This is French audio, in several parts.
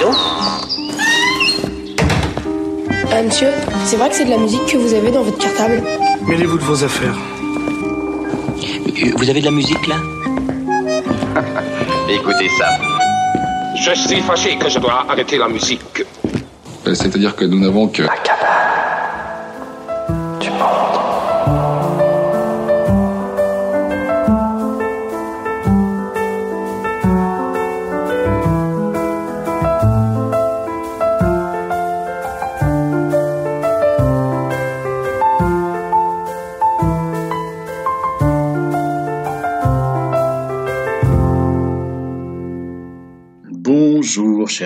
Donc. Ah, monsieur, c'est vrai que c'est de la musique que vous avez dans votre cartable Mêlez-vous de vos affaires. Euh, Vous avez de la musique là? Écoutez ça. Je suis fâché que je dois arrêter la musique. Euh, C'est-à-dire que nous n'avons que...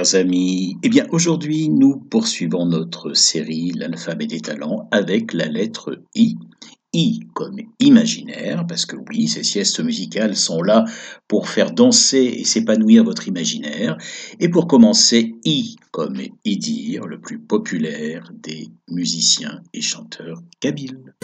chers amis. Eh bien aujourd'hui nous poursuivons notre série L'alphabet des talents avec la lettre I. I comme imaginaire, parce que oui, ces siestes musicales sont là pour faire danser et s'épanouir votre imaginaire. Et pour commencer, I comme Idir, le plus populaire des musiciens et chanteurs kabyles.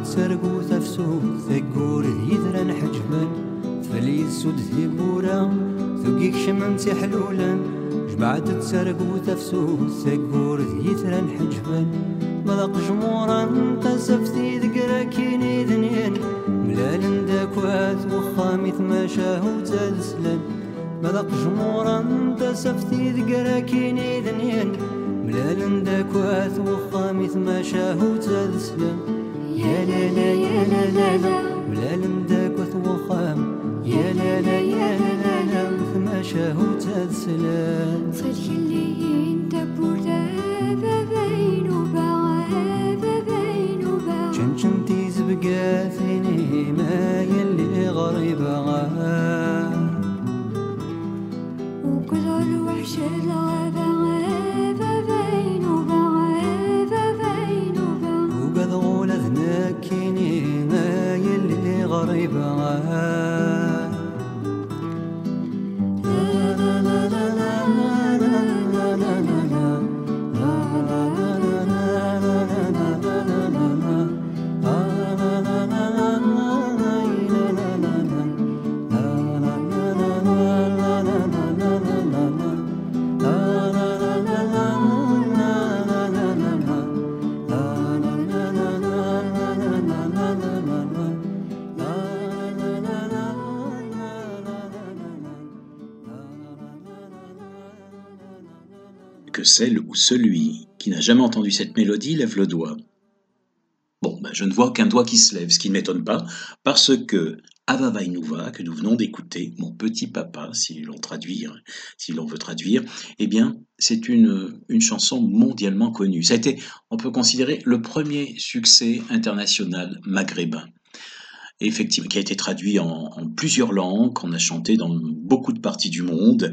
عود ترقو تفسو ثقور يذرا حجما ثفليد سود ثيبورا ثقيك شمعن تحلولا جبعت تسرقو تفسو ثقور يذرا حجما celle ou celui qui n'a jamais entendu cette mélodie lève le doigt Bon, ben je ne vois qu'un doigt qui se lève, ce qui ne m'étonne pas, parce que Ava Vainuva, que nous venons d'écouter, mon petit papa, si l'on traduire, si l'on veut traduire, eh bien, c'est une, une chanson mondialement connue. Ça a été, on peut considérer, le premier succès international maghrébin. Effectivement, qui a été traduit en, plusieurs langues, qu'on a chanté dans beaucoup de parties du monde,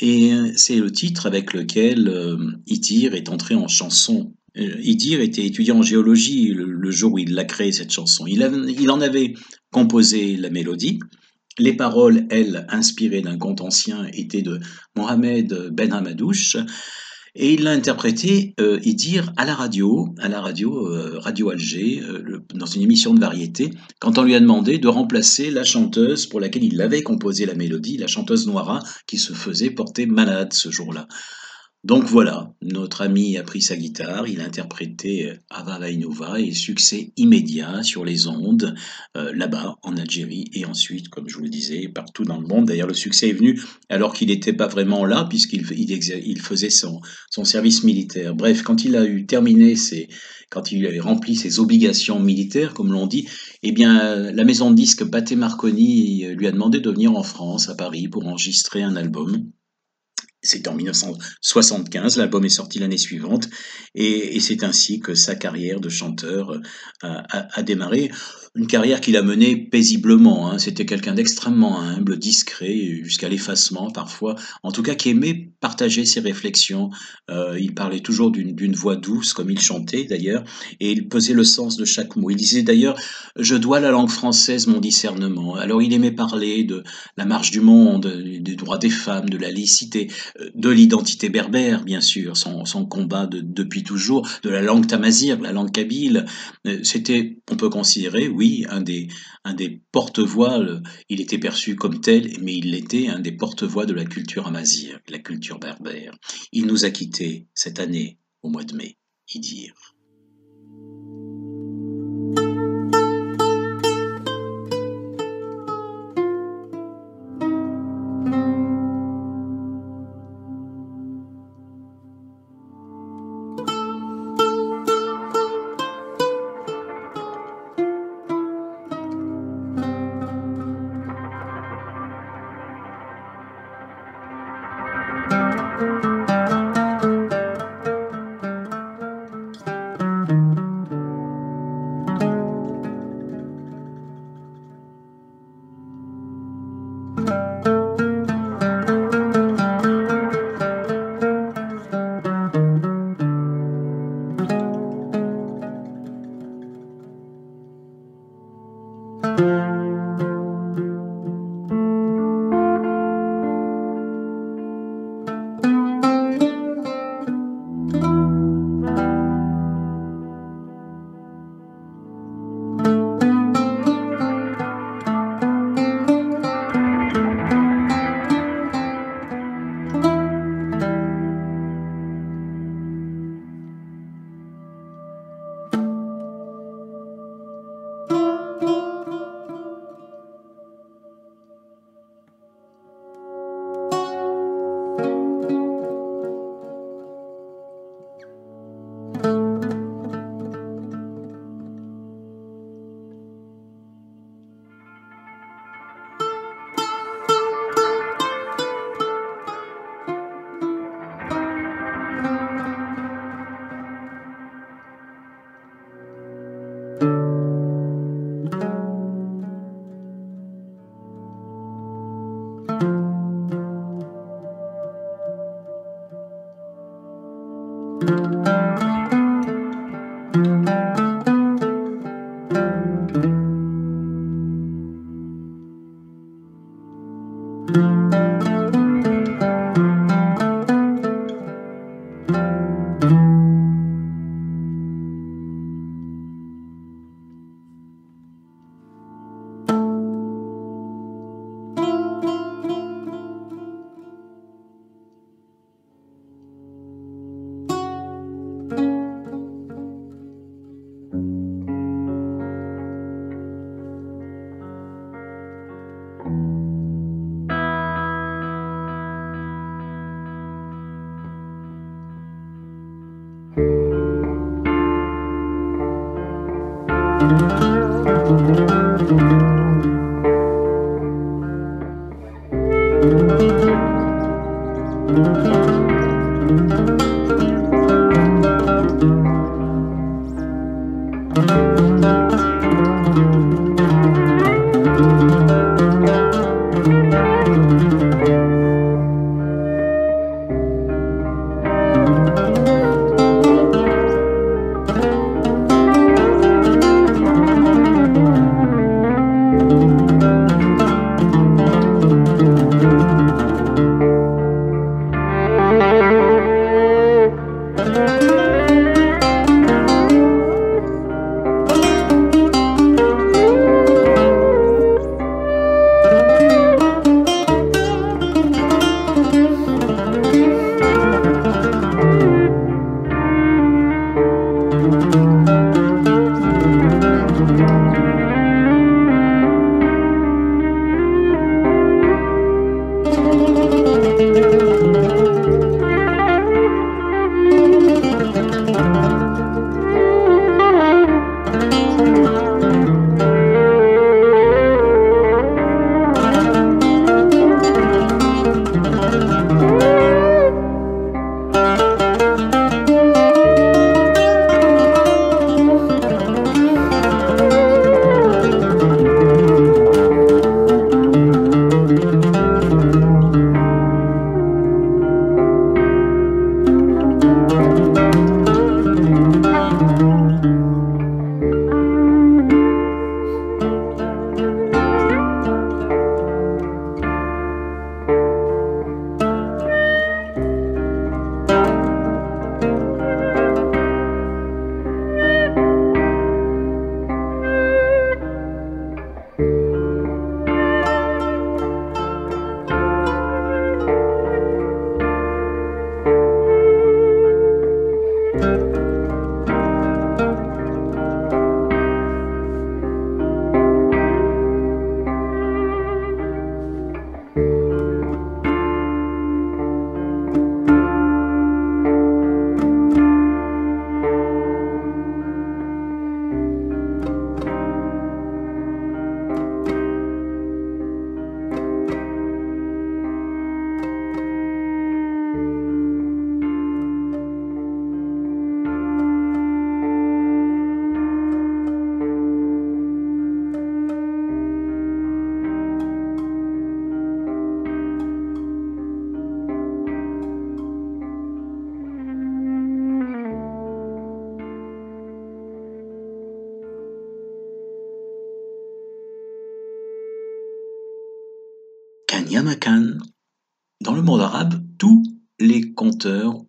et c'est le titre avec lequel euh, Itir est entré en chanson euh, Idir était étudiant en géologie le, jour où il a créé cette chanson. Il, il, en avait composé la mélodie. Les paroles, elles, inspirées d'un conte ancien, étaient de Mohamed Ben Hamadouche. Et il l'a interprété, euh, Idir, à la radio, à la radio, euh, Radio Alger, euh, dans une émission de variété, quand on lui a demandé de remplacer la chanteuse pour laquelle il avait composé la mélodie, la chanteuse Noira, qui se faisait porter malade ce jour-là. Donc voilà, notre ami a pris sa guitare, il a interprété euh, Ava Vainova et succès immédiat sur les ondes, euh, là-bas en Algérie et ensuite, comme je vous le disais, partout dans le monde. D'ailleurs, le succès est venu alors qu'il n'était pas vraiment là puisqu'il il, faisait son, son, service militaire. Bref, quand il a eu terminé ses, quand il avait rempli ses obligations militaires, comme l'on dit, eh bien, la maison de disques Pathé Marconi euh, lui a demandé de venir en France, à Paris, pour enregistrer un album. C'était en 1975, l'album est sorti l'année suivante, et, c'est ainsi que sa carrière de chanteur euh, a démarré une carrière qu'il a menée paisiblement. Hein. C'était quelqu'un d'extrêmement humble, discret, jusqu'à l'effacement parfois. En tout cas, qui aimait partager ses réflexions. Euh, il parlait toujours d'une voix douce, comme il chantait d'ailleurs, et il pesait le sens de chaque mot. Il disait d'ailleurs Je dois à la langue française mon discernement. Alors il aimait parler de la marche du monde, des droits des femmes, de la licité, euh, de l'identité berbère, bien sûr, son, combat de, depuis toujours, de la langue tamazir, la langue kabyle. Euh, c'était, on peut considérer, oui, un des, porte-voix, il était perçu comme tel, mais il était un des porte-voix de la culture amazigh, la culture berbère. Il nous a quittés cette année, au mois de mai, Idir.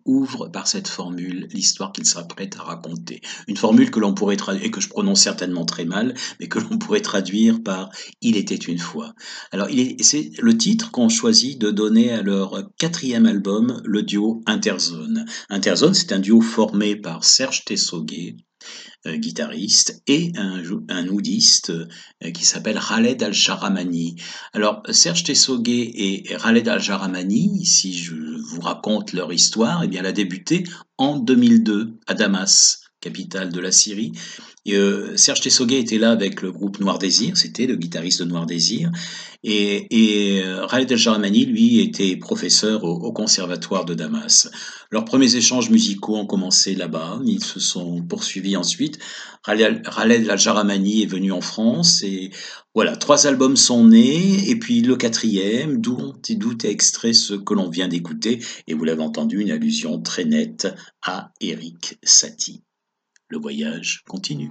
Ouvrent par cette formule l'histoire qu'ils s'apprêtent à raconter. Une formule que l'on pourrait traduire, et que je prononce certainement très mal, mais que l'on pourrait traduire par Il était une fois. Alors, c'est le titre qu'ont choisi de donner à leur quatrième album, le duo Interzone. Interzone, c'est un duo formé par Serge Tessoguet, guitariste, et un, un oudiste euh, qui s'appelle Khaled Al-Sharamani. Alors, Serge Tessoguet et Khaled Al-Sharamani, si je vous raconte leur histoire, eh bien, elle a débuté en 2002 à Damas, capitale de la Syrie. Euh, Serge Tessoguet était là avec le groupe Noir Désir, c'était le guitariste de Noir Désir, et, et euh, Khaled El-Jaramani, lui, était professeur au, au, conservatoire de Damas. Leurs premiers échanges musicaux ont commencé là-bas, ils se sont poursuivis ensuite. Khaled El-Jaramani est venu en France et voilà, trois albums sont nés, et puis le quatrième, d'où est extrait ce que l'on vient d'écouter, et vous l'avez entendu, une allusion très nette à Eric Satie. Le voyage continue.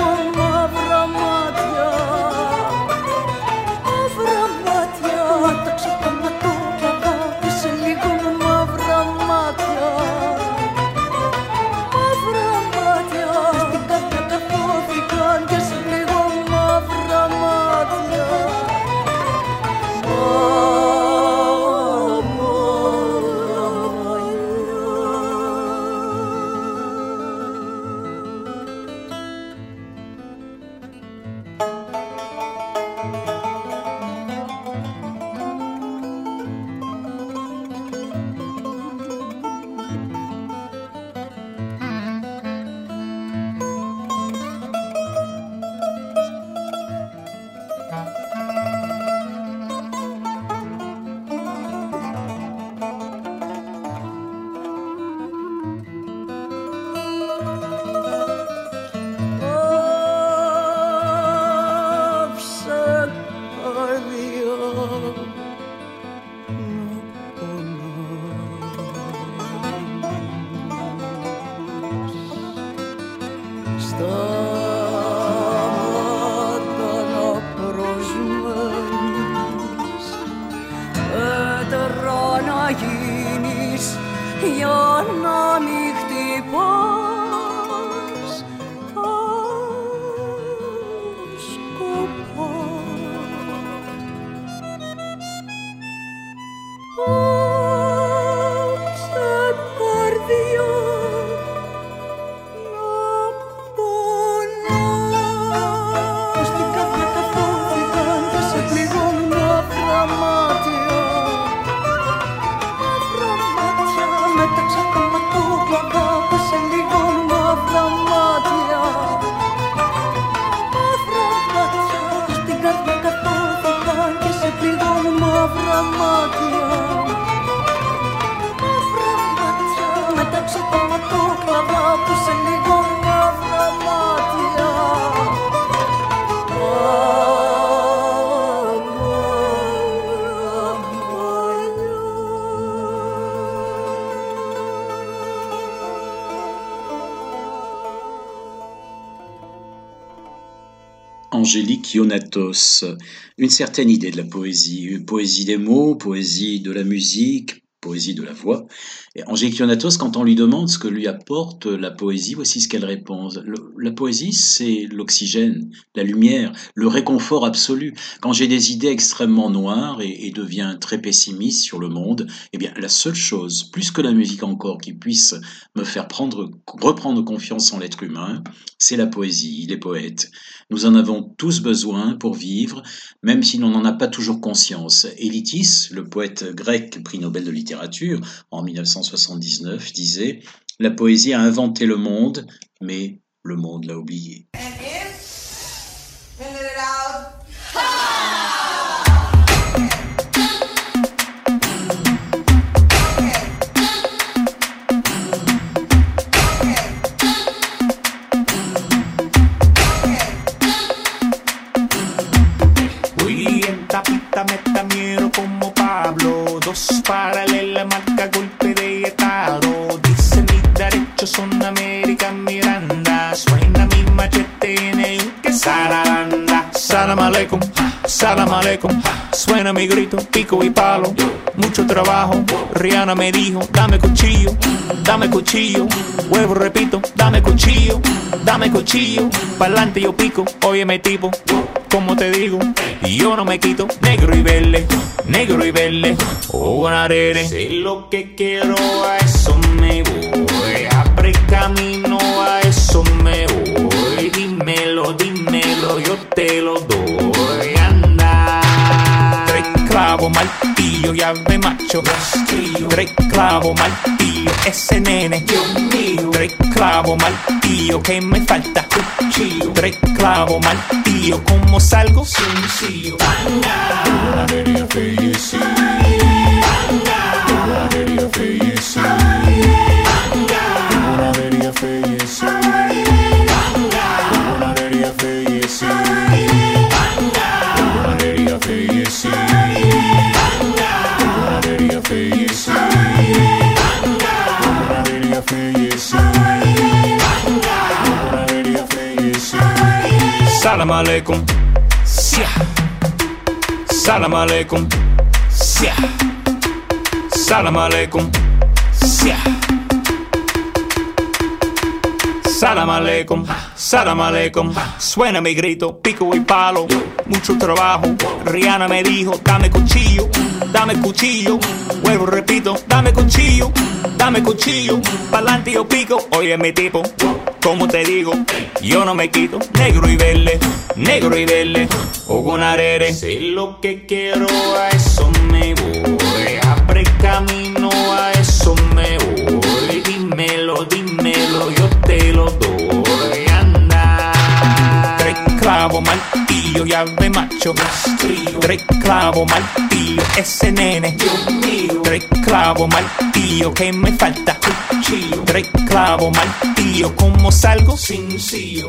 Angélique Ionatos, une certaine idée de la poésie, poésie des mots, poésie de la musique, poésie de la voix. Et Angélique Ionatos, quand on lui demande ce que lui apporte la poésie, voici ce qu'elle répond. La poésie, c'est l'oxygène, la lumière, le réconfort absolu. Quand j'ai des idées extrêmement noires et, deviens très pessimiste sur le monde, eh bien, la seule chose, plus que la musique encore, qui puisse me faire prendre, reprendre confiance en l'être humain, c'est la poésie, les poètes. Nous en avons tous besoin pour vivre, même si l'on n'en a pas toujours conscience. Élitis, le poète grec prix Nobel de littérature en 1979, disait La poésie a inventé le monde, mais le monde l'a oublié. Dos paralelas marca golpe de estado. Dicen mis derechos son América Miranda. Suena mi machete en el que sararanda Salam aleikum, salam aleikum, suena mi grito, pico y palo, mucho trabajo. Rihanna me dijo, dame cuchillo, dame cuchillo, huevo repito, dame cuchillo, dame cuchillo, pa'lante yo pico, óyeme tipo, como te digo, yo no me quito, negro y verde, negro y verde, oh arere. Sé lo que quiero, a eso me voy, abre camino, a eso me voy, dímelo, dímelo, yo llave macho. Drake clavo martillo, ese nene. Drake clavo martillo, que me falta? Drake clavo martillo, ¿cómo salgo? Sencillo. Banda. Alaikum, sia. Salam alaikum, sia. Salam alaikum, sia. Salam. Suena mi grito, pico y palo, mucho trabajo. Rihanna me dijo, dame cuchillo, dame cuchillo. Huevo repito, dame cuchillo, dame cuchillo. Pa'lante yo pico, oye mi tipo. Como te digo, yo no me quito, negro y verde, negro y verde, o con arere. Sé lo que quiero, a eso me voy. Abre camino, clavo, martillo y ave macho. Tres clavo, martillo, ese nene. Tres clavo, martillo, que me falta? Tres clavo, martillo, ¿cómo salgo? Sin sillo.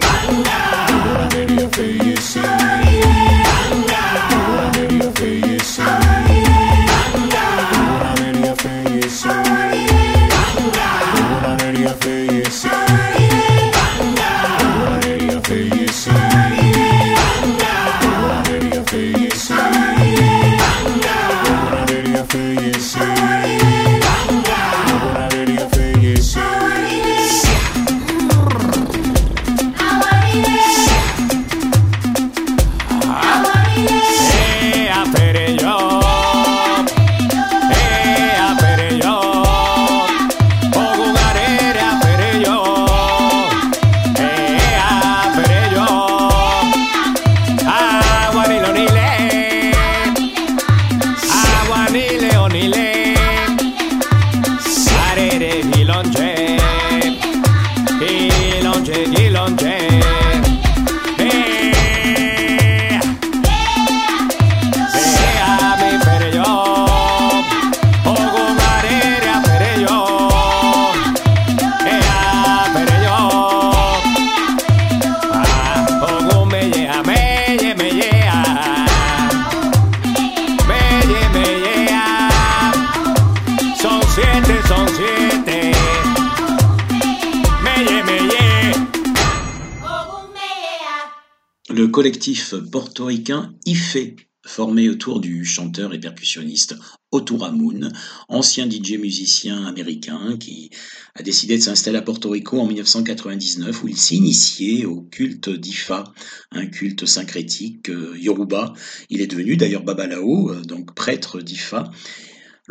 Portoricain IFE, formé autour du chanteur et percussionniste Otura Moon, ancien DJ musicien américain qui a décidé de s'installer à Porto Rico en 1999 où il s'est initié au culte d'Ifa, un culte syncrétique euh, yoruba. Il est devenu d'ailleurs Babalao, euh, donc prêtre d'Ifa.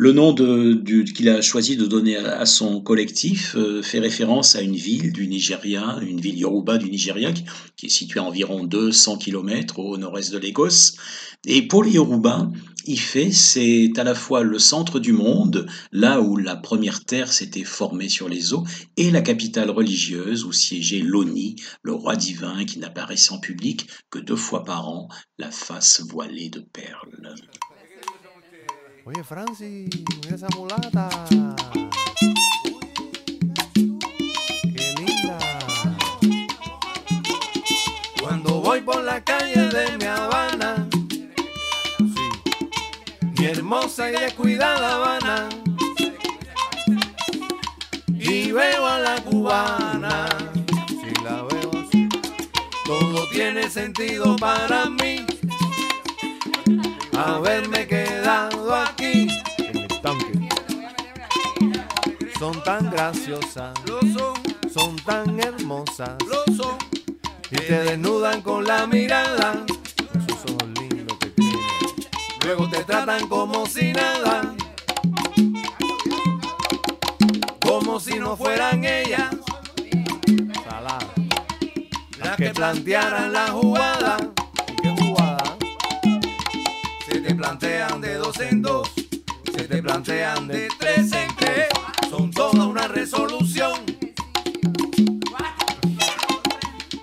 Le nom qu'il a choisi de donner à, son collectif euh, fait référence à une ville du Nigeria, une ville yoruba du Nigeria, qui, est située à environ 200 km au nord-est de Lagos. Et pour les Yoruba, Ifé, c'est à la fois le centre du monde, là où la première terre s'était formée sur les eaux, et la capitale religieuse où siégeait l'Oni, le roi divin qui n'apparaissait en public que deux fois par an, la face voilée de perles. Oye, Francis, mira esa mulata. Qué linda. Cuando voy por la calle de mi Habana, sí, mi hermosa y descuidada Habana, y veo a la cubana, si la veo así, todo tiene sentido para mí haberme quedado aquí. En el tanque. Son tan graciosas, son, tan hermosas, lo y te desnudan con la mirada. Luego te tratan como si nada, como si no fueran ellas. Saladas. Las que plantearan la jugada te plantean de dos en dos, se te plantean de tres en tres, son toda una resolución.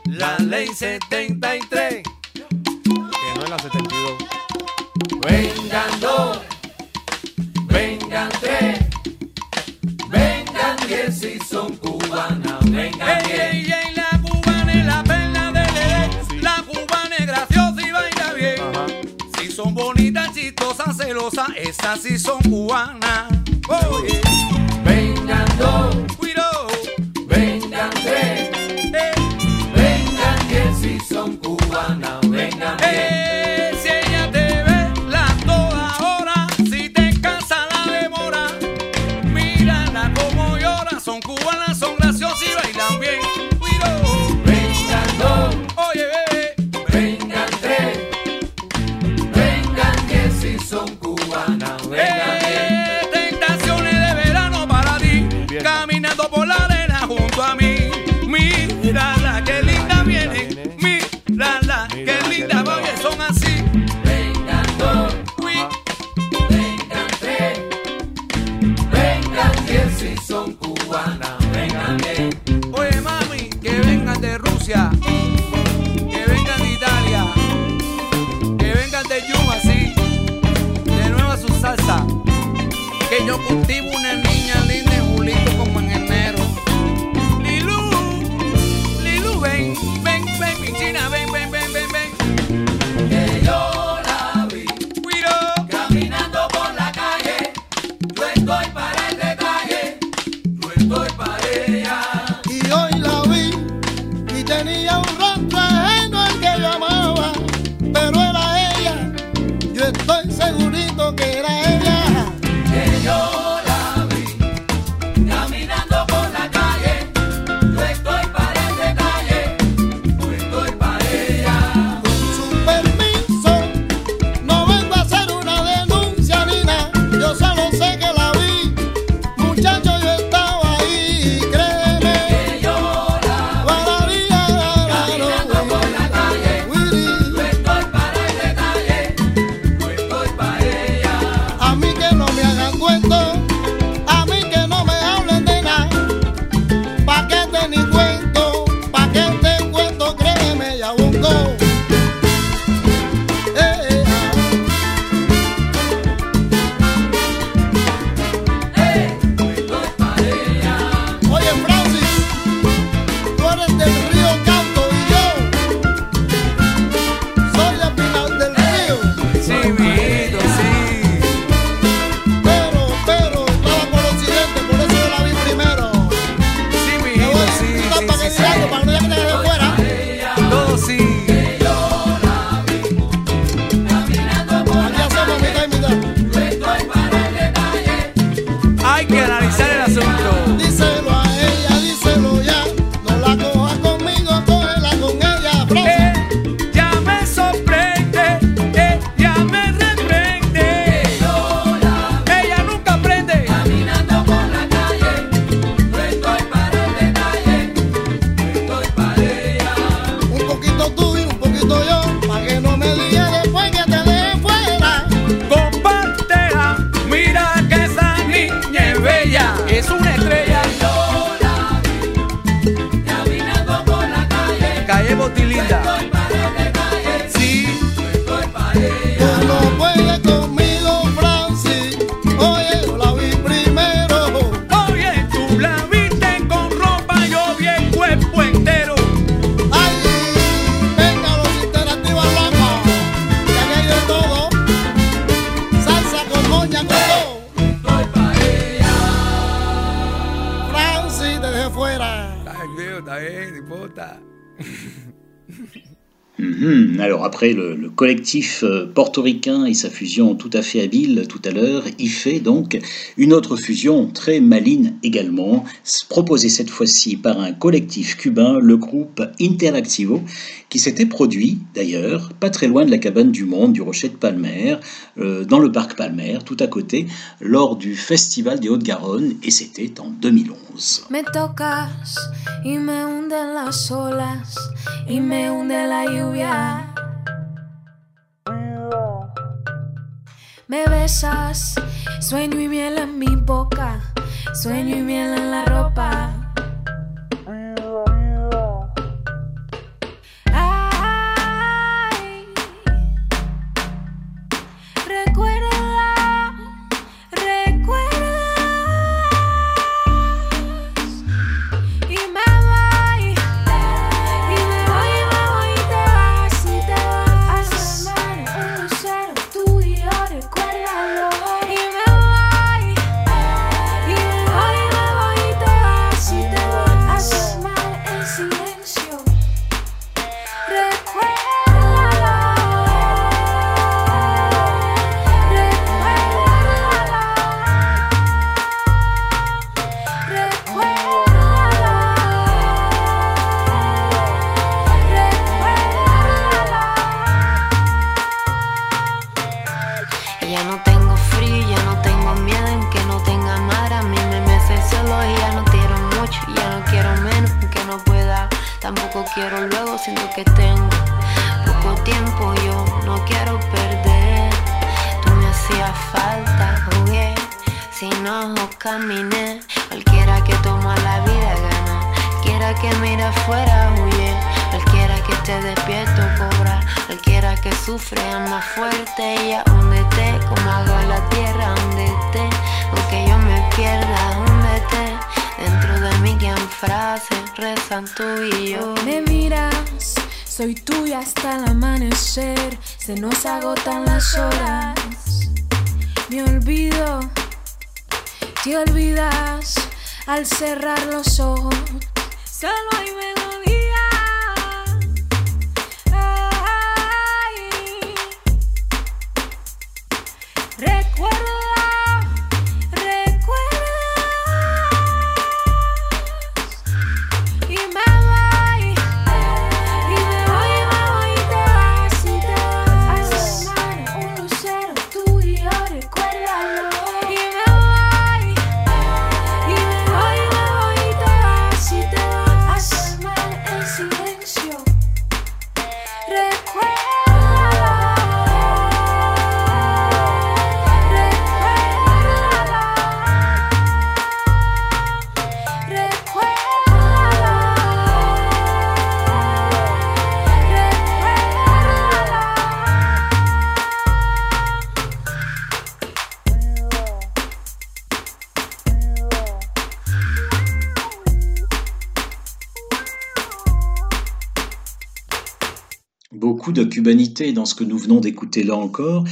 La ley 73, que no es la 72. Vengan dos, vengan tres, vengan diez si son cubanas, vengan diez. celosa, celosa, esas sí son cubanas. Oh. Vengan dos, cuidado, vengan tres. Mhm. alors après, le, collectif euh, portoricain et sa fusion tout à fait habile tout à l'heure, y fait donc une autre fusion très maligne également, proposée cette fois-ci par un collectif cubain, le groupe Interactivo, qui s'était produit d'ailleurs pas très loin de la cabane du monde du Rocher de Palmer, euh, dans le parc Palmer, tout à côté, lors du Festival des Hautes-Garonne, et c'était en 2011. Me tocas y me sueño y miel en la ropa. Tampoco quiero luego, siento que tengo poco tiempo, yo no quiero perder. Tú me hacías falta, jugué, sin ojos caminé. Cualquiera que toma la vida gana, cualquiera que mira afuera huye. Cualquiera que esté despierto cobra, cualquiera que sufre ama fuerte y a donde esté, como hago la tierra, esté, aunque yo me pierda, esté, dentro de mí que frases rezan tú y yo. Me miras, soy tuya hasta el amanecer, se nos agotan las horas. Me olvido, te olvidas al cerrar los ojos. Solo hay Beaucoup de cubanité dans ce que nous venons d'écouter là encore.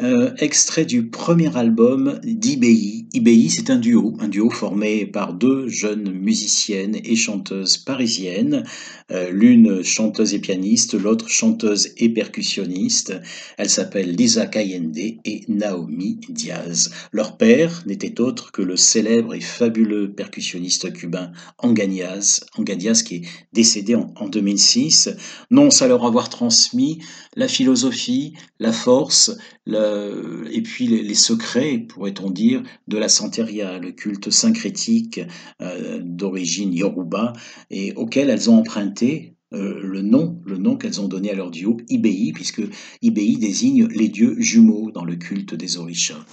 Euh, extrait du premier album d'IBI. IBI, c'est un duo, un duo formé par deux jeunes musiciennes et chanteuses parisiennes, euh, l'une chanteuse et pianiste, l'autre chanteuse et percussionniste. Elle s'appelle Lisa Cayende et Naomi Diaz. Leur père n'était autre que le célèbre et fabuleux percussionniste cubain Anganias, Anganias qui est décédé en, en 2006. Non, ça leur avoir transmis la philosophie, la force, le, et puis les, les secrets, pourrait-on dire, de la santeria, le culte syncrétique euh, d'origine yoruba, et auquel elles ont emprunté euh, le nom, le nom qu'elles ont donné à leur duo, Ibei, puisque Ibei désigne les dieux jumeaux dans le culte des orishas.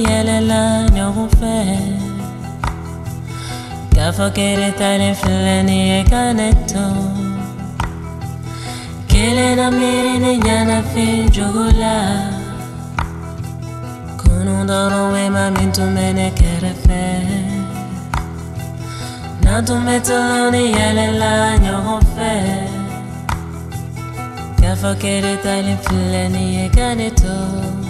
Metuloni yele la nyogo fe Kafa kere tale filani e kaneto. Kele na miri ne nyana fe jogola Kuno doro e maminto mene kere fe. Nanto metuloni yele la nyogo fe Kafa kere tale filani e kaneto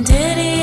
Did he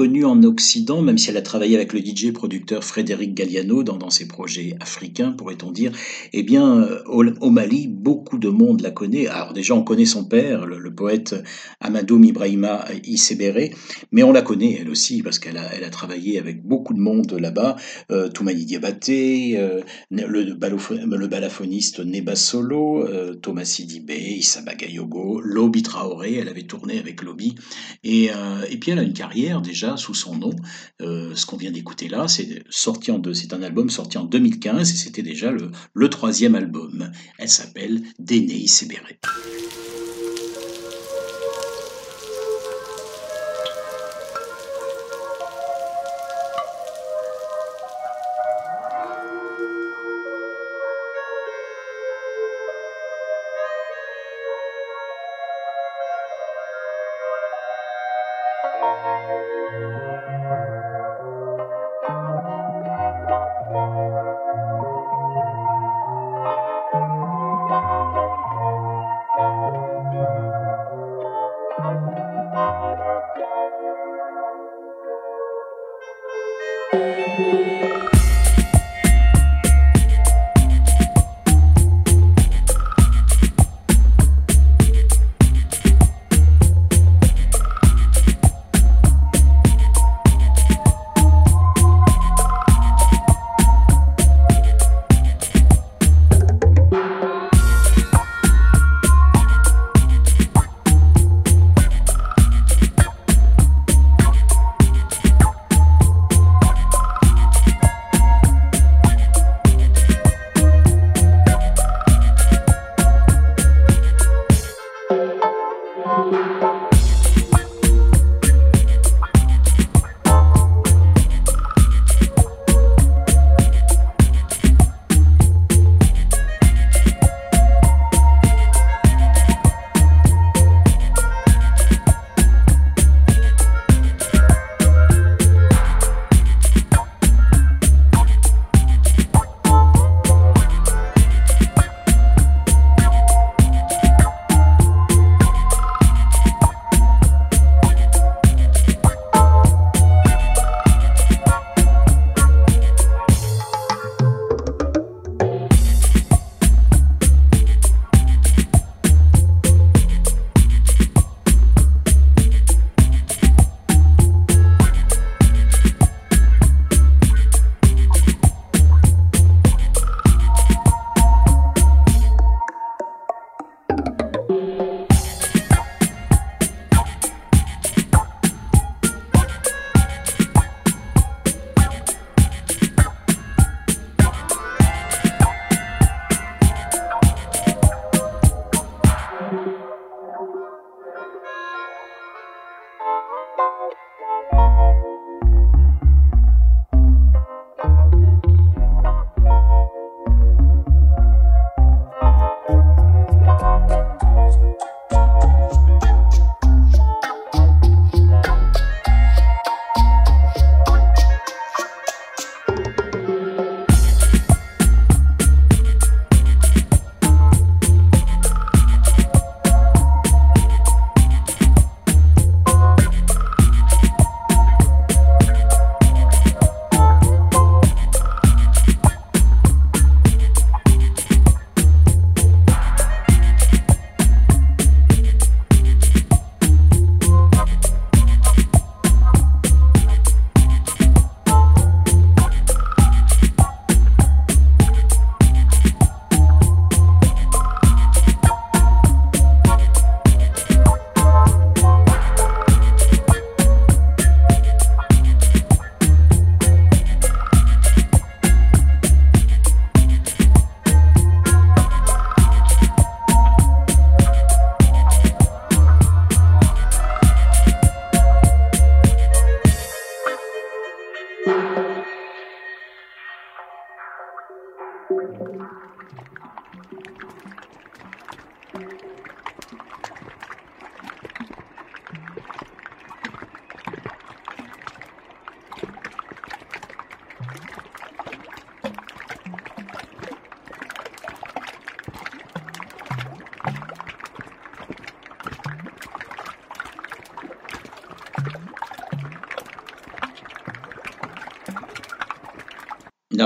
Très en Occident, même si elle a travaillé avec le DJ producteur Frédéric Galliano dans, ses projets africains, pourrait-on dire. Eh bien, euh, au, Mali, beaucoup de monde la connaît. Alors déjà, on connaît son père, le, le poète Amadou Ibrahima Issebéré, mais on la connaît elle aussi parce qu'elle a, travaillé avec beaucoup de monde là-bas. Euh, Toumani Diabaté, euh, le, balafoniste Neba Solo, euh, Thomas Sidibé, Issa Bagayogo, Lobi Traoré, elle avait tourné avec Lobi. Et, et puis elle a une carrière déjà sous son nom. Euh, ce qu'on vient d'écouter là, c'est sorti en deux, c'est un album sorti en 2015 et c'était déjà le, troisième album. Elle s'appelle Déné Issebéré.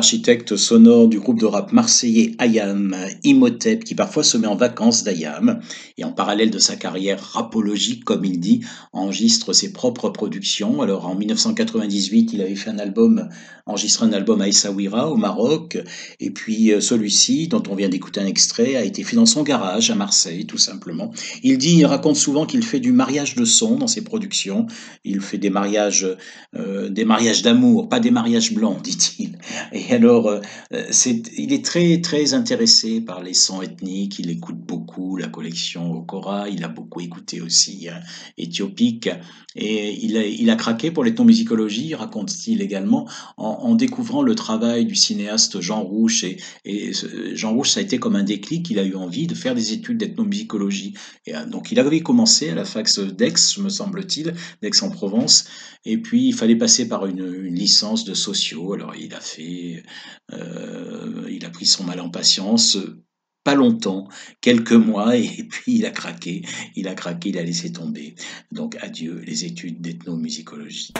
L'architecte sonore du groupe de rap marseillais Ayam, Imhotep, qui parfois se met en vacances d'Ayam, et en parallèle de sa carrière rapologique, comme il dit, enregistre ses propres productions. Alors en 1998, il avait fait un album, enregistré un album à Essaouira, au Maroc, et puis euh, celui-ci, dont on vient d'écouter un extrait, a été fait dans son garage à Marseille, tout simplement. Il dit, il raconte souvent qu'il fait du mariage de son dans ses productions. Il fait des mariages, euh, des mariages d'amour, pas des mariages blancs, dit-il. Et alors, euh, il est très très intéressé par les sons ethniques. Il écoute beaucoup la collection Okora. Il a beaucoup écouté aussi hein, éthiopique. Et il a, craqué pour l'ethnomusicologie, raconte-t-il également, en, découvrant le travail du cinéaste Jean Rouche. Et, Jean Rouche, ça a été comme un déclic. Il a eu envie de faire des études d'ethnomusicologie. Et euh, donc, il avait commencé à la fac d'Aix, me semble-t-il, d'Aix-en-Provence. Et puis, il fallait passer par une, une licence de sociaux. Alors, il a fait, euh, il a pris son mal en patience. Pas longtemps, quelques mois, et puis il a craqué, il a craqué, il a laissé tomber. Donc adieu les études d'ethnomusicologie.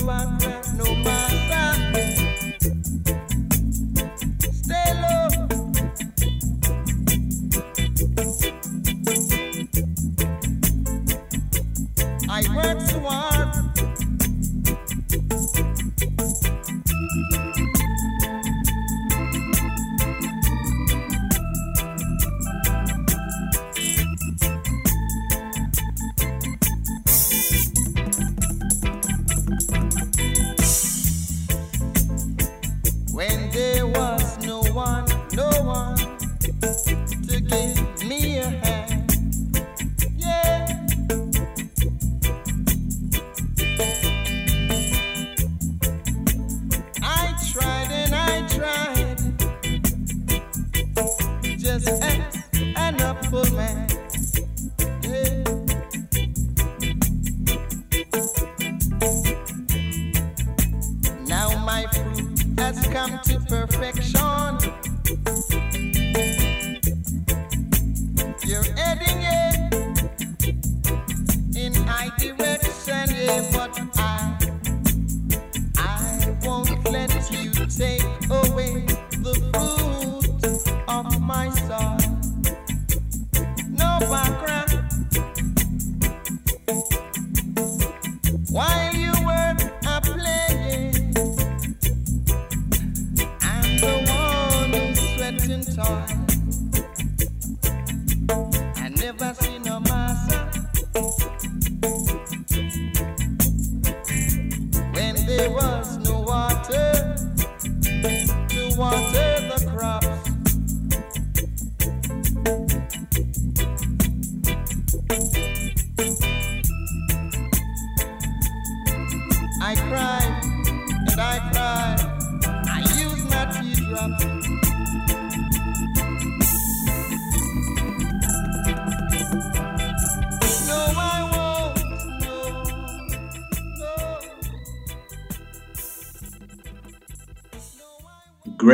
No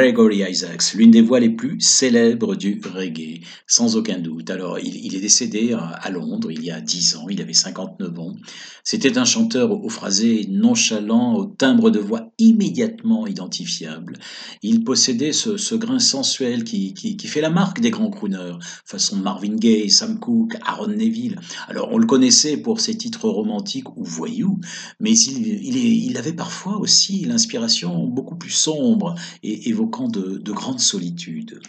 Gregory Isaacs, l'une des voix les plus célèbres du reggae, sans aucun doute. Alors, il, est décédé à, à Londres il y a 10 ans, il avait 59 ans. C'était un chanteur au phrasé nonchalant, au timbre de voix immédiatement identifiable. Il possédait ce, grain sensuel qui, fait la marque des grands crooners, façon Marvin Gaye, Sam Cooke, Aaron Neville. Alors, on le connaissait pour ses titres romantiques ou voyous, mais il, il, avait parfois aussi l'inspiration beaucoup plus sombre et de, de grandes solitudes.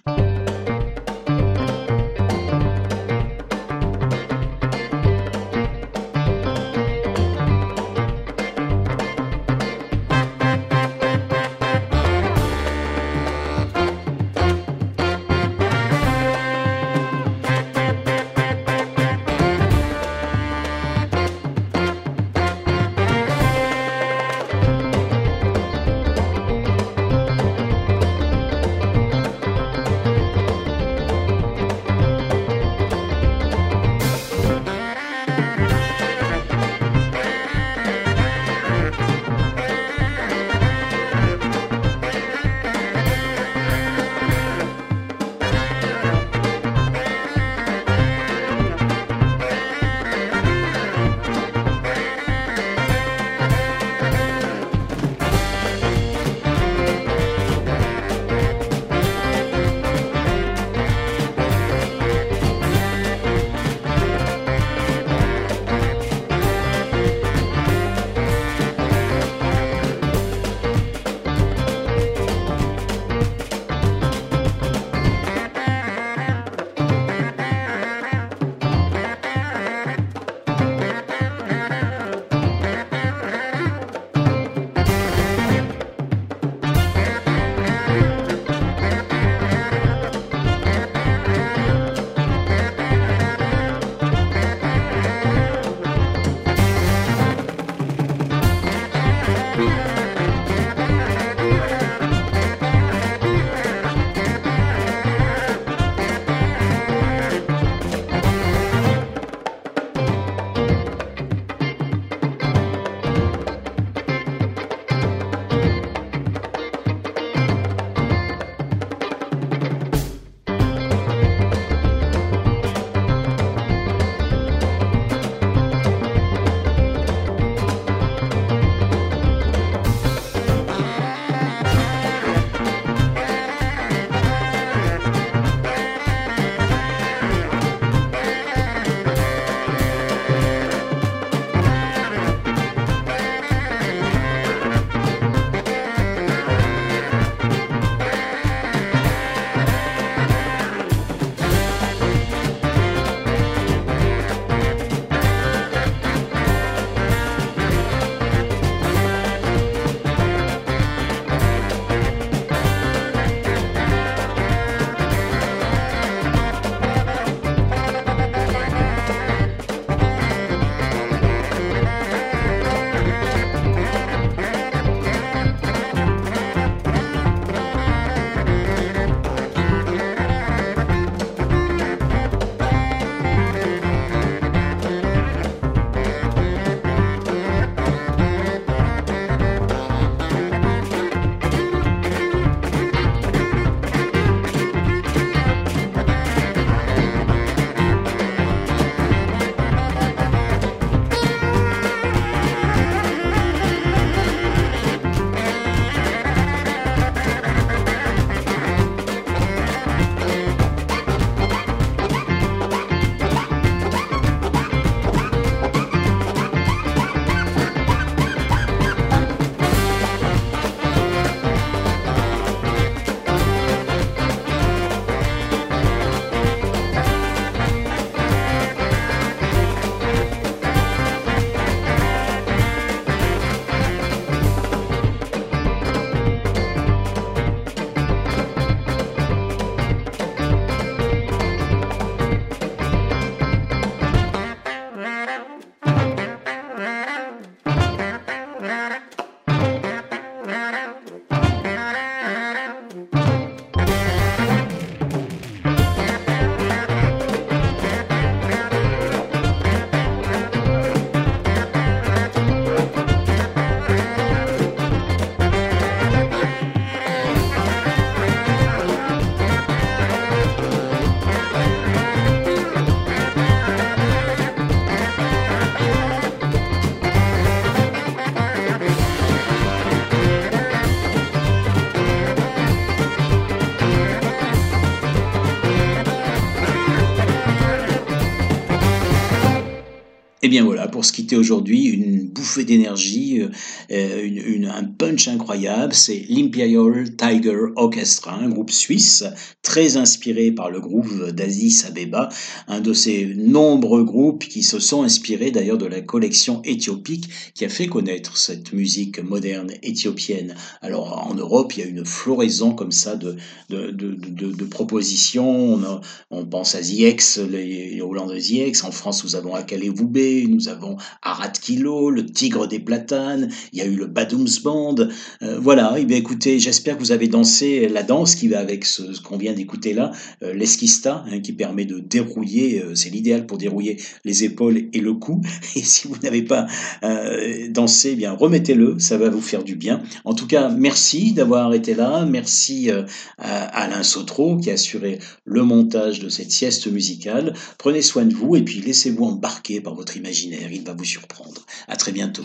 Aujourd'hui, une bouffée d'énergie, euh, une, une- un punch incroyable, c'est l'Imperial Tiger Orchestra, un groupe suisse très inspiré par le groove d'Aziz Abeba, un de ces nombreux groupes qui se sont inspirés d'ailleurs de la collection éthiopique qui a fait connaître cette musique moderne éthiopienne. Alors en Europe, il y a une floraison comme ça de, de, propositions. On, pense à ZX, les, Hollandais ZX. En France, nous avons Akale Voubé, nous avons Arad Kilo, le Tigre des Platanes. Il y a eu le Badooms Band. Euh, voilà. Bien écoutez, j'espère que vous avez dansé la danse qui va avec ce, qu'on vient d'écouter là, euh, l'esquista, hein, qui permet de dérouiller. euh, c'est l'idéal pour dérouiller les épaules et le cou. Et si vous n'avez pas dansé, eh bien remettez-le, ça va vous faire du bien. En tout cas, merci d'avoir été là. Merci à Alain Sautreau qui a assuré le montage de cette sieste musicale. Prenez soin de vous et puis laissez-vous embarquer par votre imaginaire, il va vous surprendre. À très bientôt.